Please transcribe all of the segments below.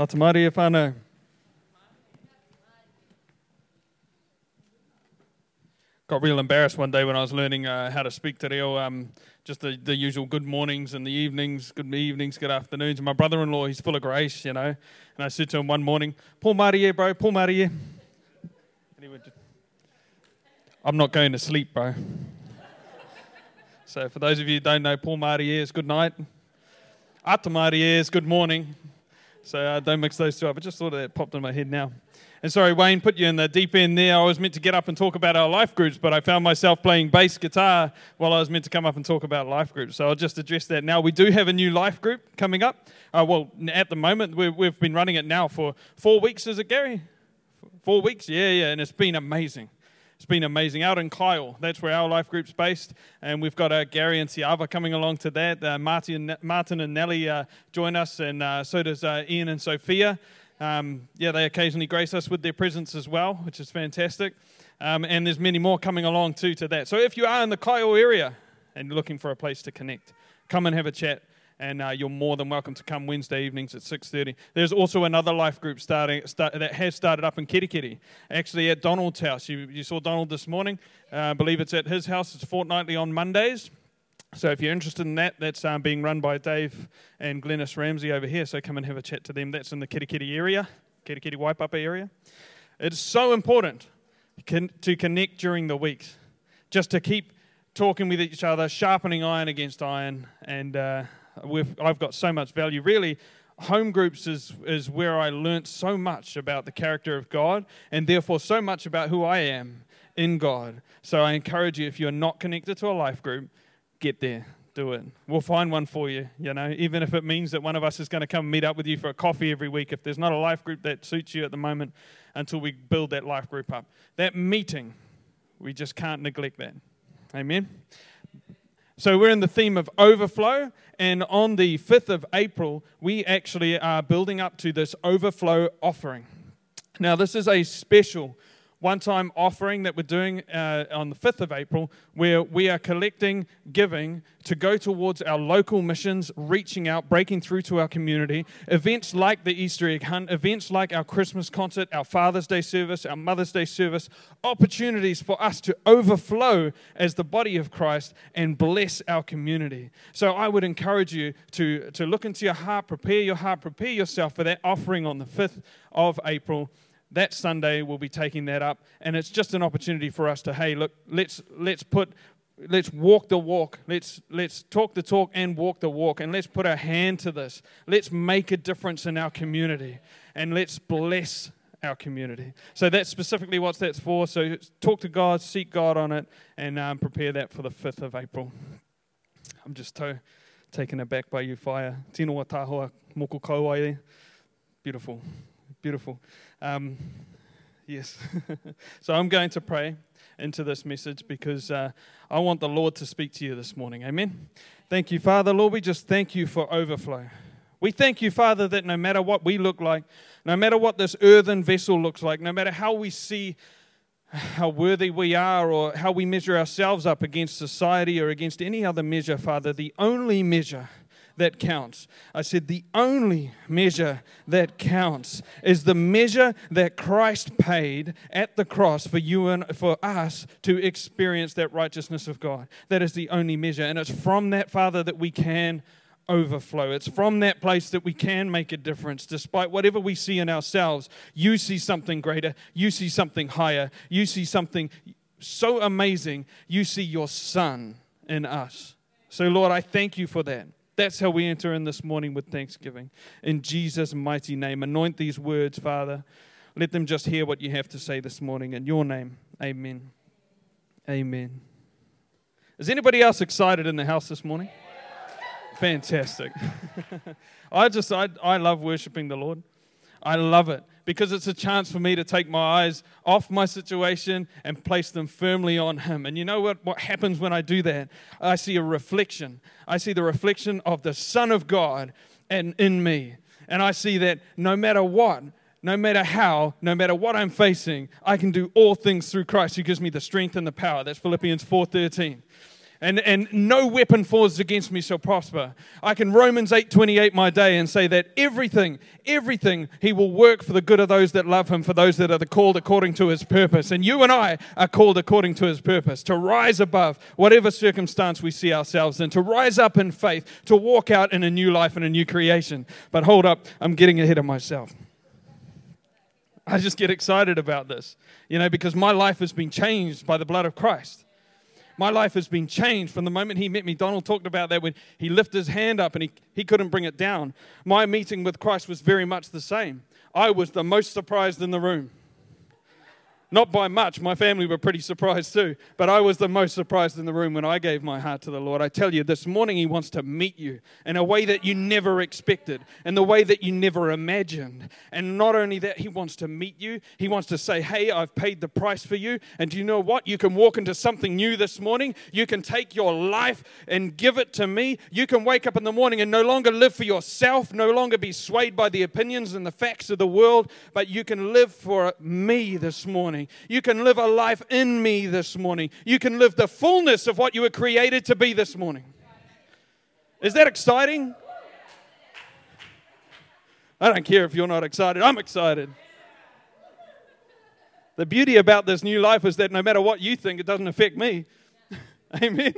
Ata Māori I know. Got real embarrassed one day when I was learning uh, how to speak te reo, um, just the, the usual good mornings and the evenings, good evenings, good afternoons. And my brother-in-law, he's full of grace, you know. And I said to him one morning, Paul Māori e, bro, Paul Māori e. And he went, I'm not going to sleep, bro. so for those of you who don't know, Paul Māori e is good night. Ata Māori e is good morning. So uh, don't mix those two up. I just thought it popped in my head now. And sorry, Wayne, put you in the deep end there. I was meant to get up and talk about our life groups, but I found myself playing bass guitar while I was meant to come up and talk about life groups. So I'll just address that now. We do have a new life group coming up. Uh, well, at the moment, we've, we've been running it now for four weeks, is it, Gary? Four weeks? Yeah, yeah, and it's been amazing. It's been amazing. Out in Kyle, that's where our life group's based. And we've got uh, Gary and Siava coming along to that. Uh, Martin, Martin and Nellie uh, join us, and uh, so does uh, Ian and Sophia. Um, yeah, they occasionally grace us with their presence as well, which is fantastic. Um, and there's many more coming along too to that. So if you are in the Kyle area and looking for a place to connect, come and have a chat and uh, you're more than welcome to come Wednesday evenings at 6.30. There's also another life group starting start, that has started up in Kerikeri, actually at Donald's house. You, you saw Donald this morning. Uh, I believe it's at his house. It's fortnightly on Mondays. So if you're interested in that, that's um, being run by Dave and Glennis Ramsey over here. So come and have a chat to them. That's in the Kerikeri area, Kerikeri Waipapa area. It's so important to connect during the weeks, just to keep talking with each other, sharpening iron against iron, and uh, I've got so much value. Really, home groups is, is where I learnt so much about the character of God and therefore so much about who I am in God. So I encourage you, if you're not connected to a life group, get there. Do it. We'll find one for you, you know, even if it means that one of us is going to come meet up with you for a coffee every week. If there's not a life group that suits you at the moment until we build that life group up. That meeting, we just can't neglect that. Amen. So we're in the theme of overflow, and on the 5th of April, we actually are building up to this overflow offering. Now, this is a special one time offering that we're doing uh, on the 5th of April, where we are collecting giving to go towards our local missions, reaching out, breaking through to our community. Events like the Easter egg hunt, events like our Christmas concert, our Father's Day service, our Mother's Day service, opportunities for us to overflow as the body of Christ and bless our community. So I would encourage you to, to look into your heart, prepare your heart, prepare yourself for that offering on the 5th of April that Sunday we'll be taking that up, and it's just an opportunity for us to, hey, look, let's let's put let's walk the walk. Let's let's talk the talk and walk the walk, and let's put our hand to this. Let's make a difference in our community, and let's bless our community. So that's specifically what that's for. So talk to God, seek God on it, and um, prepare that for the fifth of April. I'm just to, taken aback by you, fire. Tino wa tahua moko kauai. Beautiful, beautiful. Um, yes. so I'm going to pray into this message because uh, I want the Lord to speak to you this morning. Amen. Thank you, Father. Lord, we just thank you for overflow. We thank you, Father, that no matter what we look like, no matter what this earthen vessel looks like, no matter how we see how worthy we are or how we measure ourselves up against society or against any other measure, Father, the only measure that counts. I said the only measure that counts is the measure that Christ paid at the cross for you and for us to experience that righteousness of God. That is the only measure. And it's from that, Father, that we can overflow. It's from that place that we can make a difference. Despite whatever we see in ourselves, you see something greater, you see something higher, you see something so amazing. You see your Son in us. So, Lord, I thank you for that. That's how we enter in this morning with thanksgiving. In Jesus' mighty name, anoint these words, Father. Let them just hear what you have to say this morning. In your name, amen. Amen. Is anybody else excited in the house this morning? Fantastic. I just, I, I love worshiping the Lord. I love it because it's a chance for me to take my eyes off my situation and place them firmly on Him. And you know what, what happens when I do that? I see a reflection. I see the reflection of the Son of God and in me. And I see that no matter what, no matter how, no matter what I'm facing, I can do all things through Christ who gives me the strength and the power. That's Philippians 4:13. And, and no weapon forged against me shall prosper. I can Romans 8:28 my day and say that everything, everything he will work for the good of those that love him, for those that are called according to his purpose. And you and I are called according to his purpose, to rise above whatever circumstance we see ourselves in, to rise up in faith, to walk out in a new life and a new creation. But hold up, I'm getting ahead of myself. I just get excited about this, you know, because my life has been changed by the blood of Christ my life has been changed from the moment he met me. Donald talked about that when he lifted his hand up and he, he couldn't bring it down. My meeting with Christ was very much the same. I was the most surprised in the room. Not by much. My family were pretty surprised too. But I was the most surprised in the room when I gave my heart to the Lord. I tell you, this morning He wants to meet you in a way that you never expected, in the way that you never imagined. And not only that, He wants to meet you, He wants to say, Hey, I've paid the price for you. And do you know what? You can walk into something new this morning. You can take your life and give it to me. You can wake up in the morning and no longer live for yourself, no longer be swayed by the opinions and the facts of the world, but you can live for me this morning morning. You can live a life in me this morning. You can live the fullness of what you were created to be this morning. Is that exciting? I don't care if you're not excited. I'm excited. The beauty about this new life is that no matter what you think, it doesn't affect me. Amen.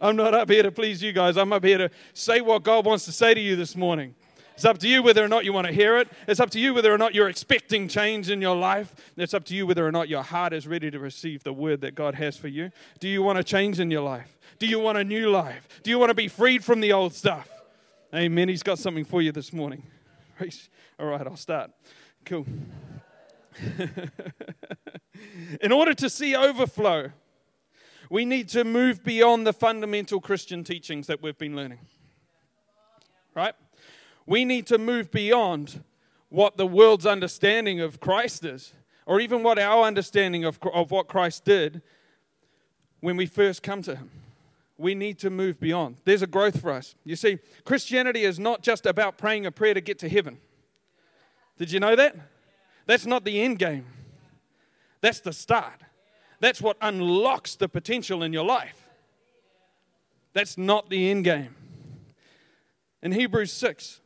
I'm not up here to please you guys. I'm up here to say what God wants to say to you this morning. It's up to you whether or not you want to hear it. It's up to you whether or not you're expecting change in your life. It's up to you whether or not your heart is ready to receive the word that God has for you. Do you want to change in your life? Do you want a new life? Do you want to be freed from the old stuff? Amen. He's got something for you this morning. All right, I'll start. Cool. in order to see overflow, we need to move beyond the fundamental Christian teachings that we've been learning. Right? We need to move beyond what the world's understanding of Christ is, or even what our understanding of, of what Christ did when we first come to Him. We need to move beyond. There's a growth for us. You see, Christianity is not just about praying a prayer to get to heaven. Did you know that? That's not the end game, that's the start. That's what unlocks the potential in your life. That's not the end game. In Hebrews 6,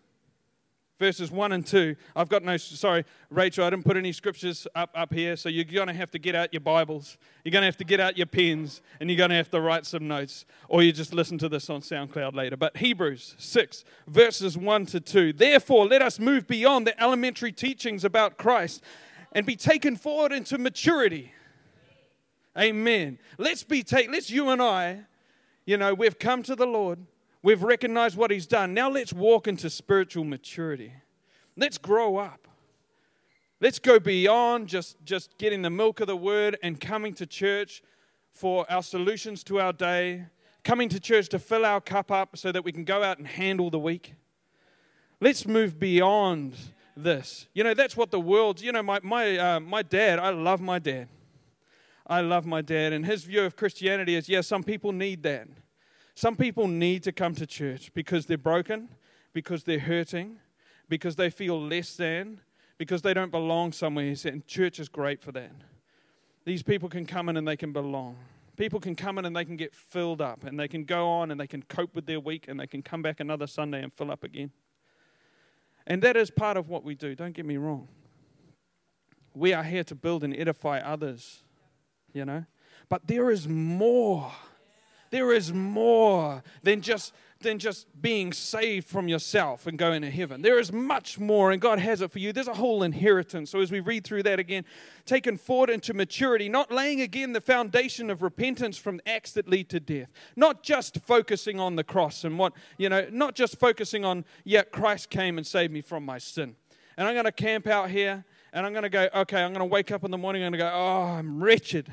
verses 1 and 2. I've got no, sorry, Rachel, I didn't put any scriptures up, up here, so you're going to have to get out your Bibles. You're going to have to get out your pens, and you're going to have to write some notes, or you just listen to this on SoundCloud later. But Hebrews 6, verses 1 to 2. Therefore, let us move beyond the elementary teachings about Christ and be taken forward into maturity. Amen. Let's be take, let's you and I, you know, we've come to the Lord. We've recognized what He's done. Now let's walk into spiritual maturity. Let's grow up. Let's go beyond just, just getting the milk of the word and coming to church for our solutions to our day, coming to church to fill our cup up so that we can go out and handle the week. Let's move beyond this. You know, that's what the world, you know, my, my, uh, my dad, I love my dad. I love my dad, and his view of Christianity is yeah, some people need that. Some people need to come to church because they're broken, because they're hurting, because they feel less than, because they don't belong somewhere. And church is great for that. These people can come in and they can belong. People can come in and they can get filled up and they can go on and they can cope with their week and they can come back another Sunday and fill up again. And that is part of what we do, don't get me wrong. We are here to build and edify others, you know. But there is more. There is more than just, than just being saved from yourself and going to heaven. There is much more, and God has it for you. There's a whole inheritance. So, as we read through that again, taken forward into maturity, not laying again the foundation of repentance from acts that lead to death, not just focusing on the cross and what, you know, not just focusing on, yeah, Christ came and saved me from my sin. And I'm going to camp out here and I'm going to go, okay, I'm going to wake up in the morning and go, oh, I'm wretched.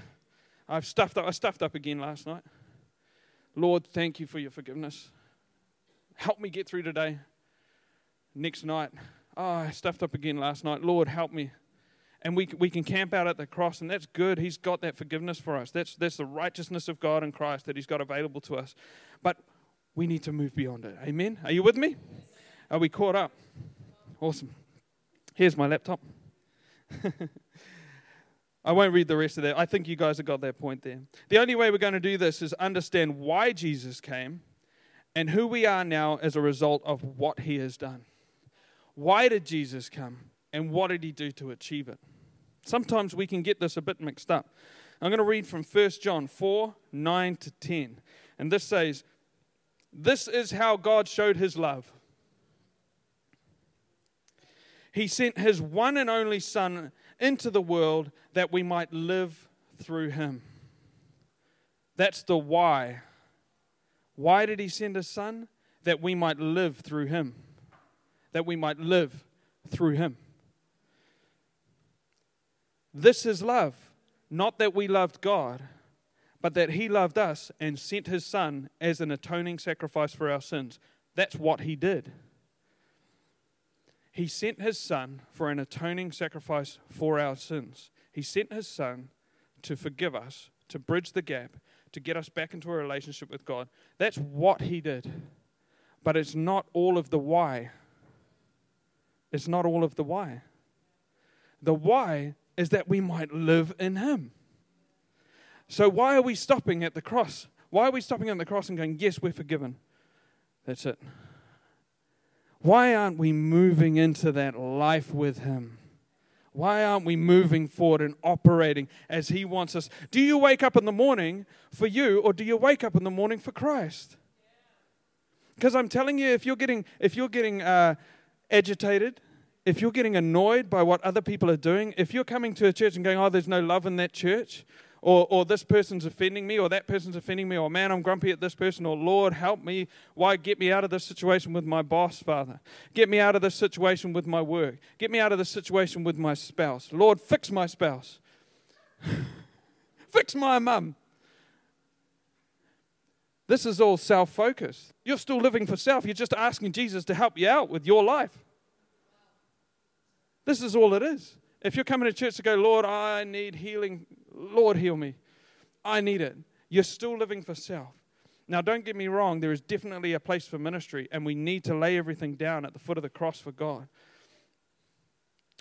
I've stuffed up, I stuffed up again last night. Lord, thank you for your forgiveness. Help me get through today. Next night, oh, I stuffed up again last night. Lord, help me. And we, we can camp out at the cross, and that's good. He's got that forgiveness for us. That's, that's the righteousness of God in Christ that He's got available to us. But we need to move beyond it. Amen? Are you with me? Are we caught up? Awesome. Here's my laptop. I won't read the rest of that. I think you guys have got that point there. The only way we're going to do this is understand why Jesus came and who we are now as a result of what he has done. Why did Jesus come and what did he do to achieve it? Sometimes we can get this a bit mixed up. I'm going to read from 1 John 4 9 to 10. And this says, This is how God showed his love. He sent his one and only Son into the world that we might live through him. That's the why. Why did he send his Son? That we might live through him. That we might live through him. This is love. Not that we loved God, but that He loved us and sent His Son as an atoning sacrifice for our sins. That's what He did. He sent His Son for an atoning sacrifice for our sins. He sent His Son to forgive us, to bridge the gap, to get us back into a relationship with God. That's what He did. But it's not all of the why. It's not all of the why. The why is that we might live in Him. So, why are we stopping at the cross? Why are we stopping at the cross and going, Yes, we're forgiven? That's it. Why aren't we moving into that life with Him? Why aren't we moving forward and operating as He wants us? Do you wake up in the morning for you, or do you wake up in the morning for Christ? Because I'm telling you, if you're getting if you're getting uh, agitated, if you're getting annoyed by what other people are doing, if you're coming to a church and going, oh, there's no love in that church, or, or this person's offending me, or that person's offending me, or man, I'm grumpy at this person, or Lord, help me. Why get me out of this situation with my boss, Father? Get me out of this situation with my work. Get me out of this situation with my spouse. Lord, fix my spouse. fix my mum. This is all self focused. You're still living for self. You're just asking Jesus to help you out with your life. This is all it is. If you're coming to church to go, Lord, I need healing, Lord, heal me. I need it. You're still living for self. Now, don't get me wrong, there is definitely a place for ministry, and we need to lay everything down at the foot of the cross for God.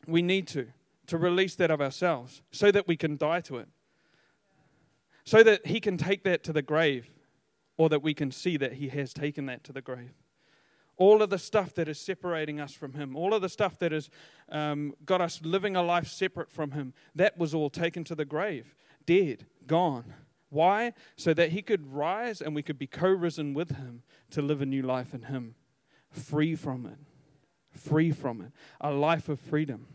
We need to, to release that of ourselves so that we can die to it, so that He can take that to the grave, or that we can see that He has taken that to the grave all of the stuff that is separating us from Him, all of the stuff that has um, got us living a life separate from Him, that was all taken to the grave, dead, gone. Why? So that He could rise and we could be co risen with Him to live a new life in Him, free from it, free from it, a life of freedom.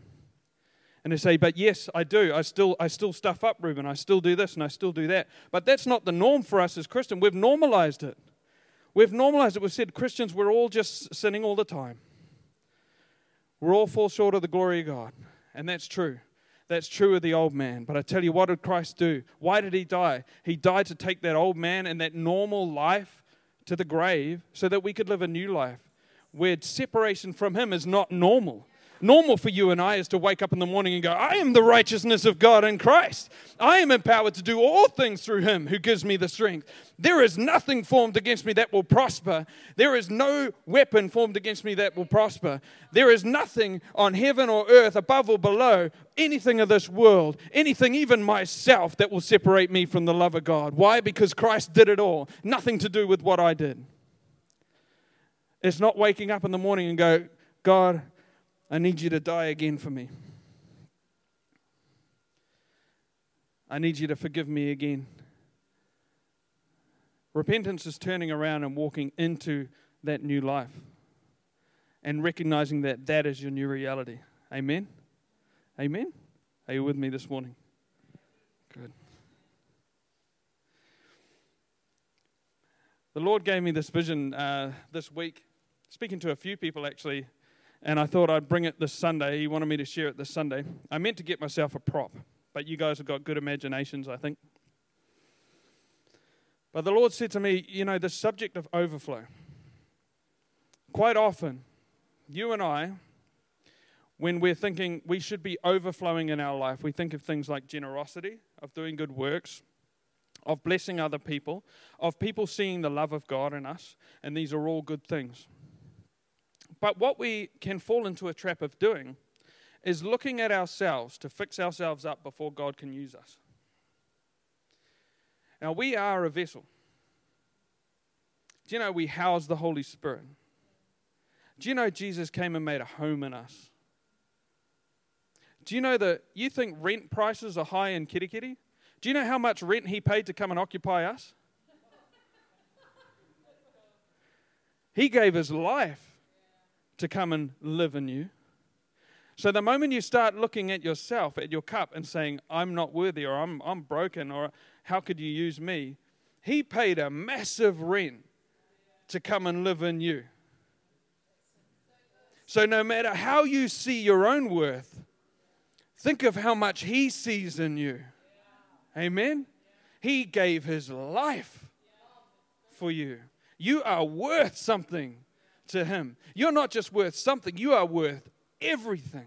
And they say, but yes, I do. I still, I still stuff up, Reuben. I still do this and I still do that. But that's not the norm for us as Christian. We've normalized it. We've normalized it. We've said Christians, we're all just sinning all the time. We're all fall short of the glory of God. And that's true. That's true of the old man. But I tell you, what did Christ do? Why did he die? He died to take that old man and that normal life to the grave so that we could live a new life where separation from him is not normal normal for you and I is to wake up in the morning and go, I am the righteousness of God in Christ. I am empowered to do all things through him who gives me the strength. There is nothing formed against me that will prosper. There is no weapon formed against me that will prosper. There is nothing on heaven or earth, above or below, anything of this world, anything, even myself, that will separate me from the love of God. Why? Because Christ did it all. Nothing to do with what I did. It's not waking up in the morning and go, God, I need you to die again for me. I need you to forgive me again. Repentance is turning around and walking into that new life and recognizing that that is your new reality. Amen? Amen? Are you with me this morning? Good. The Lord gave me this vision uh, this week, speaking to a few people actually and I thought I'd bring it this Sunday. He wanted me to share it this Sunday. I meant to get myself a prop, but you guys have got good imaginations, I think. But the Lord said to me, you know, the subject of overflow. Quite often, you and I, when we're thinking we should be overflowing in our life, we think of things like generosity, of doing good works, of blessing other people, of people seeing the love of God in us, and these are all good things. But what we can fall into a trap of doing is looking at ourselves to fix ourselves up before God can use us. Now, we are a vessel. Do you know we house the Holy Spirit? Do you know Jesus came and made a home in us? Do you know that you think rent prices are high in Kerikeri? Do you know how much rent he paid to come and occupy us? He gave his life to come and live in you. So the moment you start looking at yourself, at your cup, and saying, I'm not worthy, or I'm, I'm broken, or how could you use me? He paid a massive rent to come and live in you. So no matter how you see your own worth, think of how much He sees in you. Amen? He gave His life for you. You are worth something to Him. You're not just worth something, you are worth everything.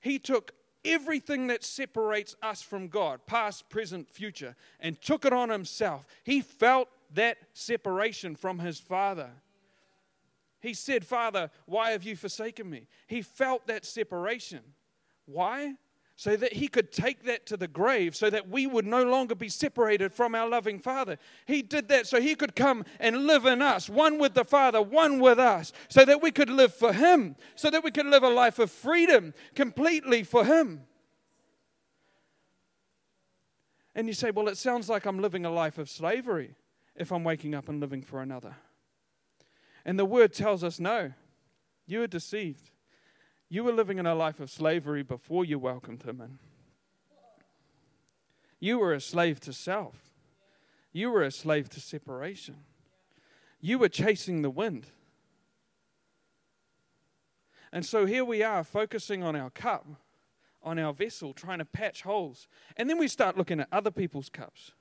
He took everything that separates us from God, past, present, future, and took it on Himself. He felt that separation from His Father. He said, Father, why have you forsaken me? He felt that separation. Why? So that he could take that to the grave so that we would no longer be separated from our loving Father. He did that so he could come and live in us, one with the Father, one with us, so that we could live for him, so that we could live a life of freedom completely for him. And you say, well, it sounds like I'm living a life of slavery if I'm waking up and living for another. And the word tells us no, you are deceived. You were living in a life of slavery before you welcomed him in. You were a slave to self. You were a slave to separation. You were chasing the wind. And so here we are focusing on our cup, on our vessel, trying to patch holes. And then we start looking at other people's cups.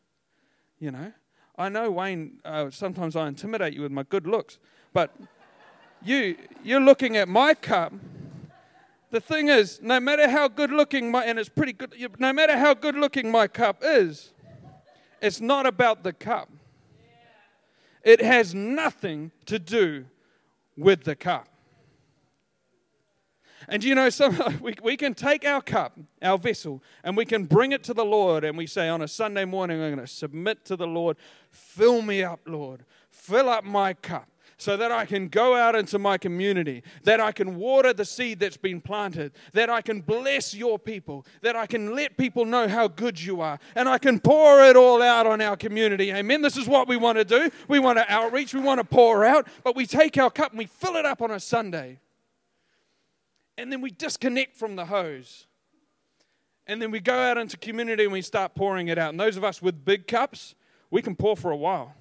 You know, I know, Wayne, uh, sometimes I intimidate you with my good looks, but you, you're looking at my cup the thing is, no matter how good looking my, and it's pretty good, no matter how good looking my cup is, it's not about the cup. It has nothing to do with the cup. And you know, some, we, we can take our cup, our vessel, and we can bring it to the Lord, and we say on a Sunday morning, I'm going to submit to the Lord. Fill me up, Lord. Fill up my cup so that I can go out into my community, that I can water the seed that's been planted, that I can bless your people, that I can let people know how good you are, and I can pour it all out on our community. Amen. This is what we want to do. We want to outreach, we want to pour out, but we take our cup and we fill it up on a Sunday. And then we disconnect from the hose. And then we go out into community and we start pouring it out. And those of us with big cups, we can pour for a while.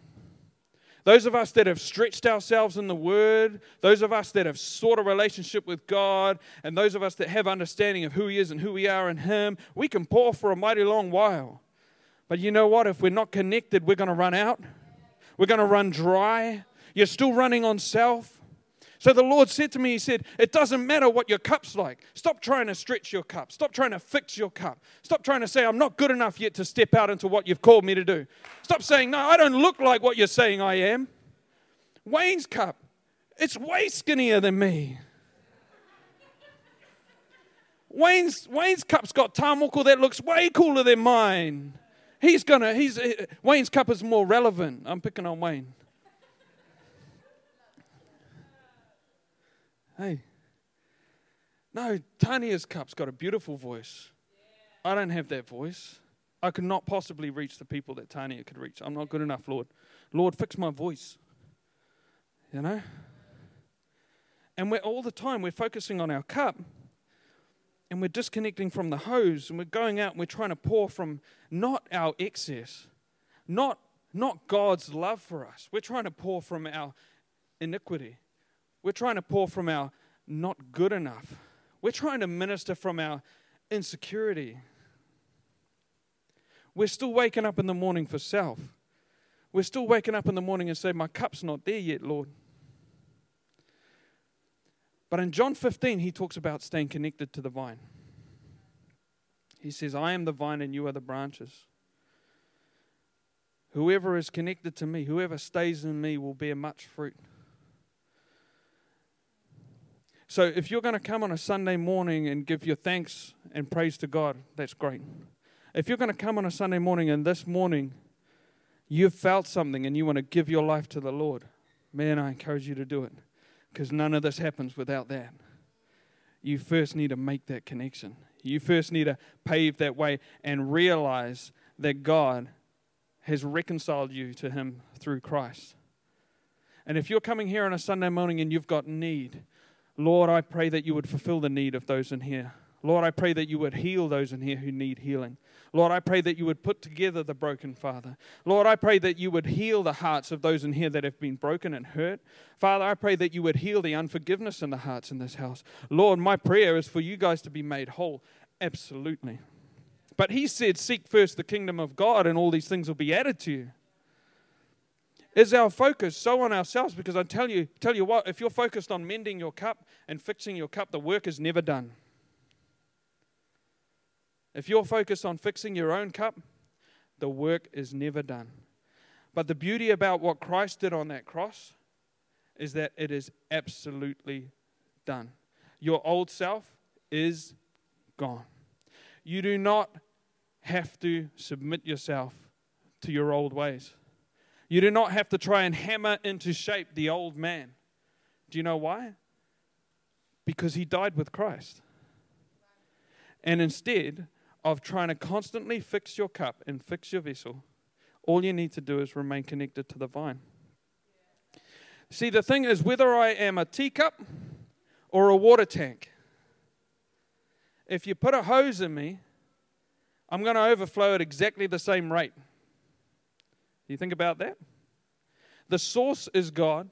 Those of us that have stretched ourselves in the Word, those of us that have sought a relationship with God, and those of us that have understanding of who He is and who we are in Him, we can pour for a mighty long while. But you know what? If we're not connected, we're going to run out. We're going to run dry. You're still running on self. So the Lord said to me, He said, It doesn't matter what your cup's like. Stop trying to stretch your cup. Stop trying to fix your cup. Stop trying to say, I'm not good enough yet to step out into what you've called me to do. Stop saying, No, I don't look like what you're saying I am. Wayne's cup, it's way skinnier than me. Wayne's, Wayne's cup's got tā moko that looks way cooler than mine. He's gonna, he's, Wayne's cup is more relevant. I'm picking on Wayne. Hey. No, Tania's cup's got a beautiful voice. I don't have that voice. I could not possibly reach the people that Tania could reach. I'm not good enough, Lord. Lord, fix my voice. You know? And we're all the time we're focusing on our cup and we're disconnecting from the hose and we're going out and we're trying to pour from not our excess, not, not God's love for us. We're trying to pour from our iniquity. We're trying to pour from our not good enough. We're trying to minister from our insecurity. We're still waking up in the morning for self. We're still waking up in the morning and say, My cup's not there yet, Lord. But in John 15, he talks about staying connected to the vine. He says, I am the vine and you are the branches. Whoever is connected to me, whoever stays in me, will bear much fruit. So if you're going to come on a Sunday morning and give your thanks and praise to God, that's great. If you're going to come on a Sunday morning and this morning you've felt something and you want to give your life to the Lord, man, I encourage you to do it because none of this happens without that. You first need to make that connection. You first need to pave that way and realize that God has reconciled you to Him through Christ. And if you're coming here on a Sunday morning and you've got need, Lord, I pray that you would fulfill the need of those in here. Lord, I pray that you would heal those in here who need healing. Lord, I pray that you would put together the broken, Father. Lord, I pray that you would heal the hearts of those in here that have been broken and hurt. Father, I pray that you would heal the unforgiveness in the hearts in this house. Lord, my prayer is for you guys to be made whole. Absolutely. But he said, Seek first the kingdom of God, and all these things will be added to you. Is our focus so on ourselves? Because I tell you, tell you what, if you're focused on mending your cup and fixing your cup, the work is never done. If you're focused on fixing your own cup, the work is never done. But the beauty about what Christ did on that cross is that it is absolutely done. Your old self is gone. You do not have to submit yourself to your old ways. You do not have to try and hammer into shape the old man. Do you know why? Because he died with Christ. And instead, of trying to constantly fix your cup and fix your vessel, all you need to do is remain connected to the vine. See, the thing is, whether I am a teacup or a water tank, if you put a hose in me, I'm going to overflow at exactly the same rate. You think about that? The source is God.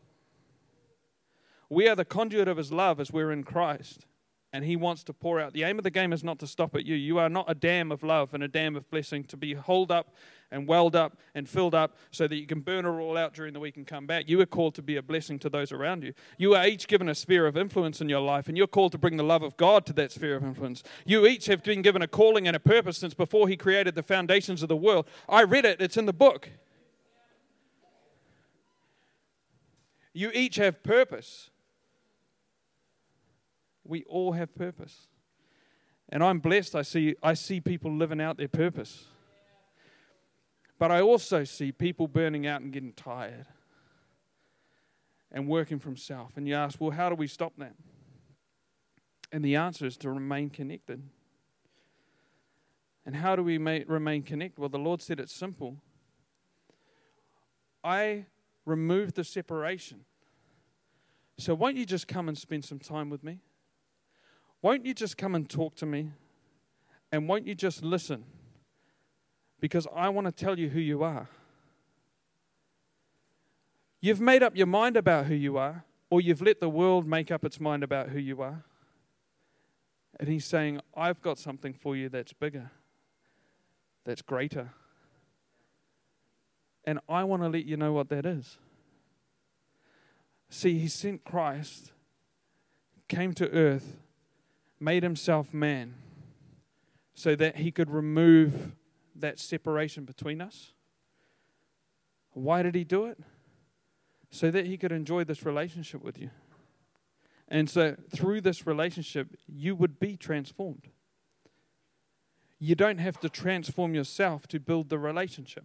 We are the conduit of His love as we're in Christ and He wants to pour out. The aim of the game is not to stop at you. You are not a dam of love and a dam of blessing to be holed up and welled up and filled up so that you can burn it all out during the week and come back. You are called to be a blessing to those around you. You are each given a sphere of influence in your life, and you're called to bring the love of God to that sphere of influence. You each have been given a calling and a purpose since before He created the foundations of the world. I read it, it's in the book. You each have purpose we all have purpose. And I'm blessed. I see, I see people living out their purpose. But I also see people burning out and getting tired and working from self. And you ask, well, how do we stop that? And the answer is to remain connected. And how do we remain connected? Well, the Lord said it's simple. I remove the separation. So, won't you just come and spend some time with me? Won't you just come and talk to me? And won't you just listen? Because I want to tell you who you are. You've made up your mind about who you are, or you've let the world make up its mind about who you are. And he's saying, I've got something for you that's bigger, that's greater. And I want to let you know what that is. See, he sent Christ, came to earth made himself man so that he could remove that separation between us. Why did he do it? So that he could enjoy this relationship with you. And so through this relationship, you would be transformed. You don't have to transform yourself to build the relationship,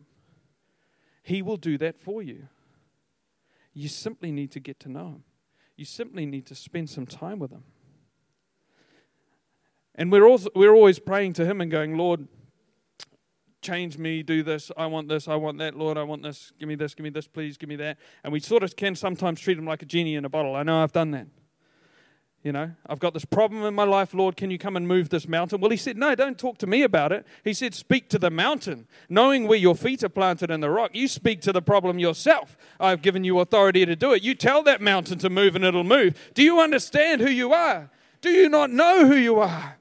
he will do that for you. You simply need to get to know him, you simply need to spend some time with him. And we're, also, we're always praying to Him and going, Lord, change me, do this, I want this, I want that, Lord, I want this, give me this, give me this, please, give me that. And we sort of can sometimes treat Him like a genie in a bottle. I know I've done that. You know, I've got this problem in my life, Lord, can you come and move this mountain? Well, he said, No, don't talk to me about it. He said, Speak to the mountain. Knowing where your feet are planted in the rock, you speak to the problem yourself. I've given you authority to do it. You tell that mountain to move and it'll move. Do you understand who you are? Do you not know who you are?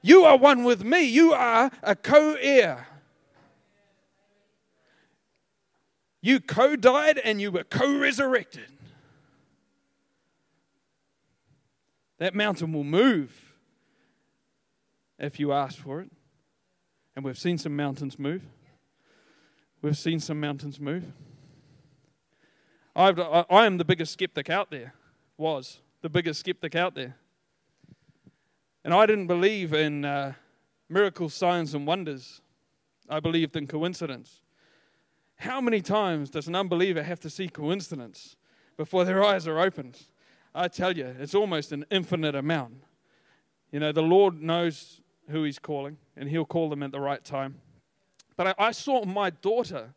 You are one with me. You are a co heir. You co died and you were co resurrected. That mountain will move if you ask for it. And we've seen some mountains move. We've seen some mountains move. I've, I am the biggest skeptic out there, was. the biggest skeptic out there. And I didn't believe in uh, miracles, signs, and wonders. I believed in coincidence. How many times does an unbeliever have to see coincidence before their eyes are opened? I tell you, it's almost an infinite amount. You know, the Lord knows who He's calling, and He'll call them at the right time. But I, I saw my daughter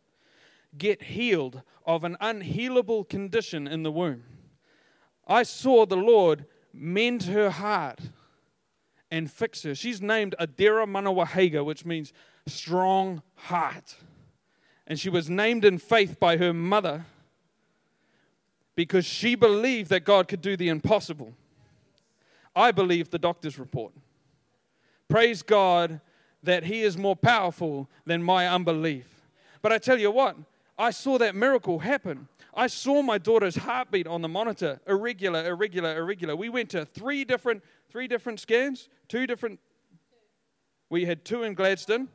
get healed of an unhealable condition in the womb. I saw the Lord mend her heart and fix her. She's named Adira Manawahega, which means strong heart. And she was named in faith by her mother because she believed that God could do the impossible. I believe the doctor's report. Praise God that He is more powerful than my unbelief. But I tell you what, I saw that miracle happen. I saw my daughter's heartbeat on the monitor, irregular, irregular, irregular. We went to three different, three different scans, two different. We had two in Gladstone,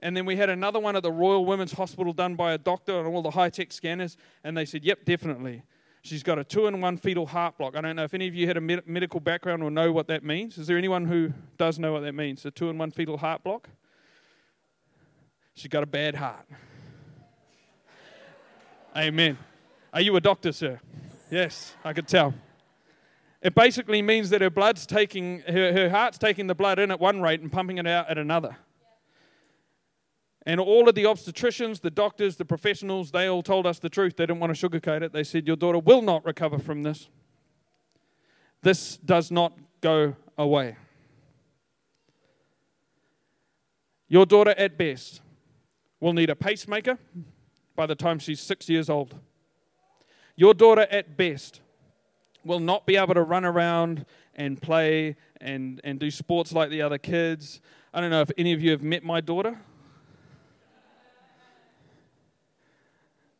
and then we had another one at the Royal Women's Hospital done by a doctor and all the high tech scanners, and they said, "Yep, definitely." She's got a two in one fetal heart block. I don't know if any of you had a med- medical background or know what that means. Is there anyone who does know what that means? A two in one fetal heart block? She's got a bad heart. Amen. Are you a doctor, sir? Yes, I could tell. It basically means that her blood's taking, her, her heart's taking the blood in at one rate and pumping it out at another. And all of the obstetricians, the doctors, the professionals, they all told us the truth. They didn't want to sugarcoat it. They said, Your daughter will not recover from this. This does not go away. Your daughter, at best, will need a pacemaker by the time she's six years old. Your daughter, at best, will not be able to run around and play and, and do sports like the other kids. I don't know if any of you have met my daughter.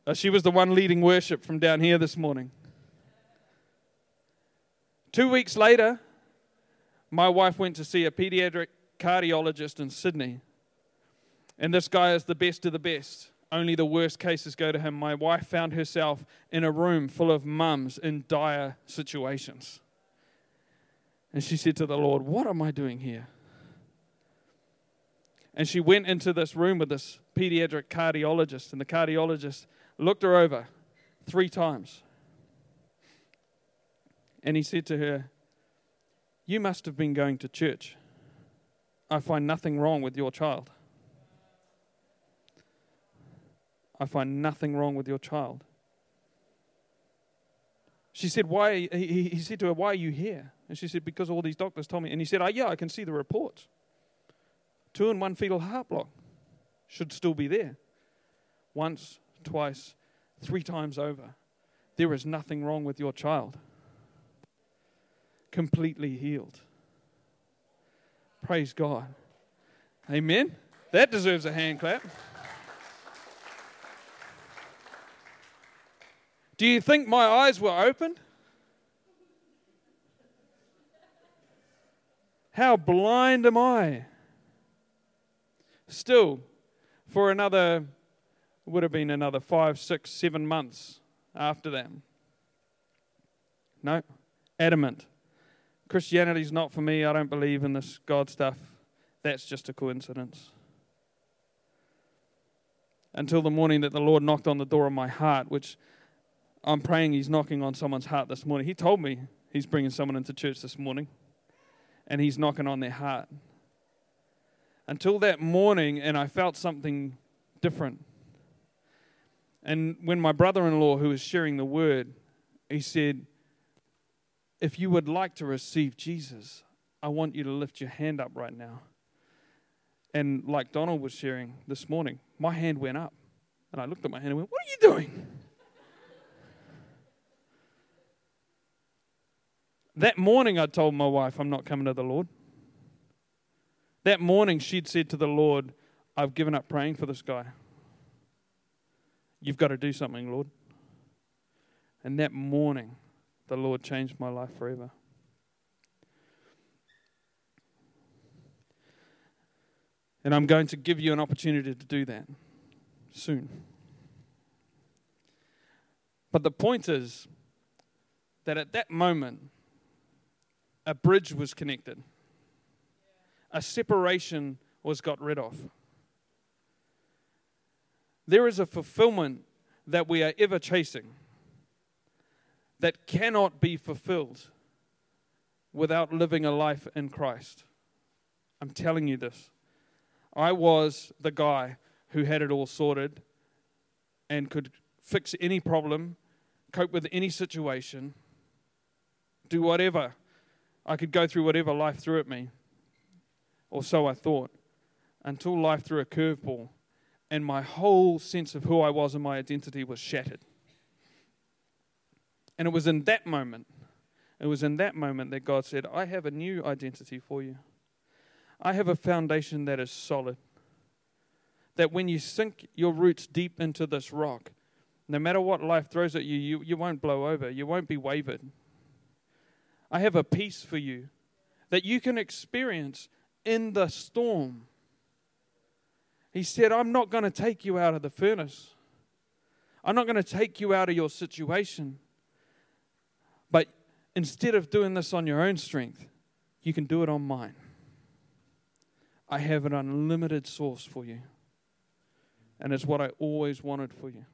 Uh, she was the one leading worship from down here this morning. Two weeks later, my wife went to see a pediatric cardiologist in Sydney. And this guy is the best of the best. Only the worst cases go to him. My wife found herself in a room full of mums in dire situations. And she said to the Lord, What am I doing here? And she went into this room with this pediatric cardiologist, and the cardiologist looked her over three times. And he said to her, You must have been going to church. I find nothing wrong with your child. I find nothing wrong with your child. She said, Why? He, said to her, Why are you here? And she said, Because all these doctors told me. And he said, Oh, yeah, I can see the reports. Two and one fetal heart block should still be there. Once, twice, three times over. There is nothing wrong with your child. Completely healed. Praise God. Amen. That deserves a hand clap. Do you think my eyes were opened? How blind am I? Still, for another would have been another five, six, seven months after that. No, adamant. Christianity's not for me. I don't believe in this God stuff. That's just a coincidence. Until the morning that the Lord knocked on the door of my heart, which I'm praying He's knocking on someone's heart this morning. He told me He's bringing someone into church this morning, and He's knocking on their heart. Until that morning, and I felt something different. And when my brother in law, who was sharing the word, he said, If you would like to receive Jesus, I want you to lift your hand up right now. And like Donald was sharing this morning, my hand went up. And I looked at my hand and went, What are you doing? that morning, I told my wife, I'm not coming to the Lord. That morning, she'd said to the Lord, I've given up praying for this guy. You've got to do something, Lord. And that morning, the Lord changed my life forever. And I'm going to give you an opportunity to do that soon. But the point is that at that moment, a bridge was connected, a separation was got rid of. There is a fulfillment that we are ever chasing that cannot be fulfilled without living a life in Christ. I'm telling you this. I was the guy who had it all sorted and could fix any problem, cope with any situation, do whatever. I could go through whatever life threw at me, or so I thought, until life threw a curveball and my whole sense of who I was and my identity was shattered. And it was in that moment, it was in that moment that God said, I have a new identity for you. I have a foundation that is solid. That when you sink your roots deep into this rock, no matter what life throws at you, you, you won't blow over. You won't be wavered. I have a peace for you that you can experience in the storm. He said, I'm not going to take you out of the furnace. I'm not going to take you out of your situation. But instead of doing this on your own strength, you can do it on mine. I have an unlimited source for you. And it's what I always wanted for you.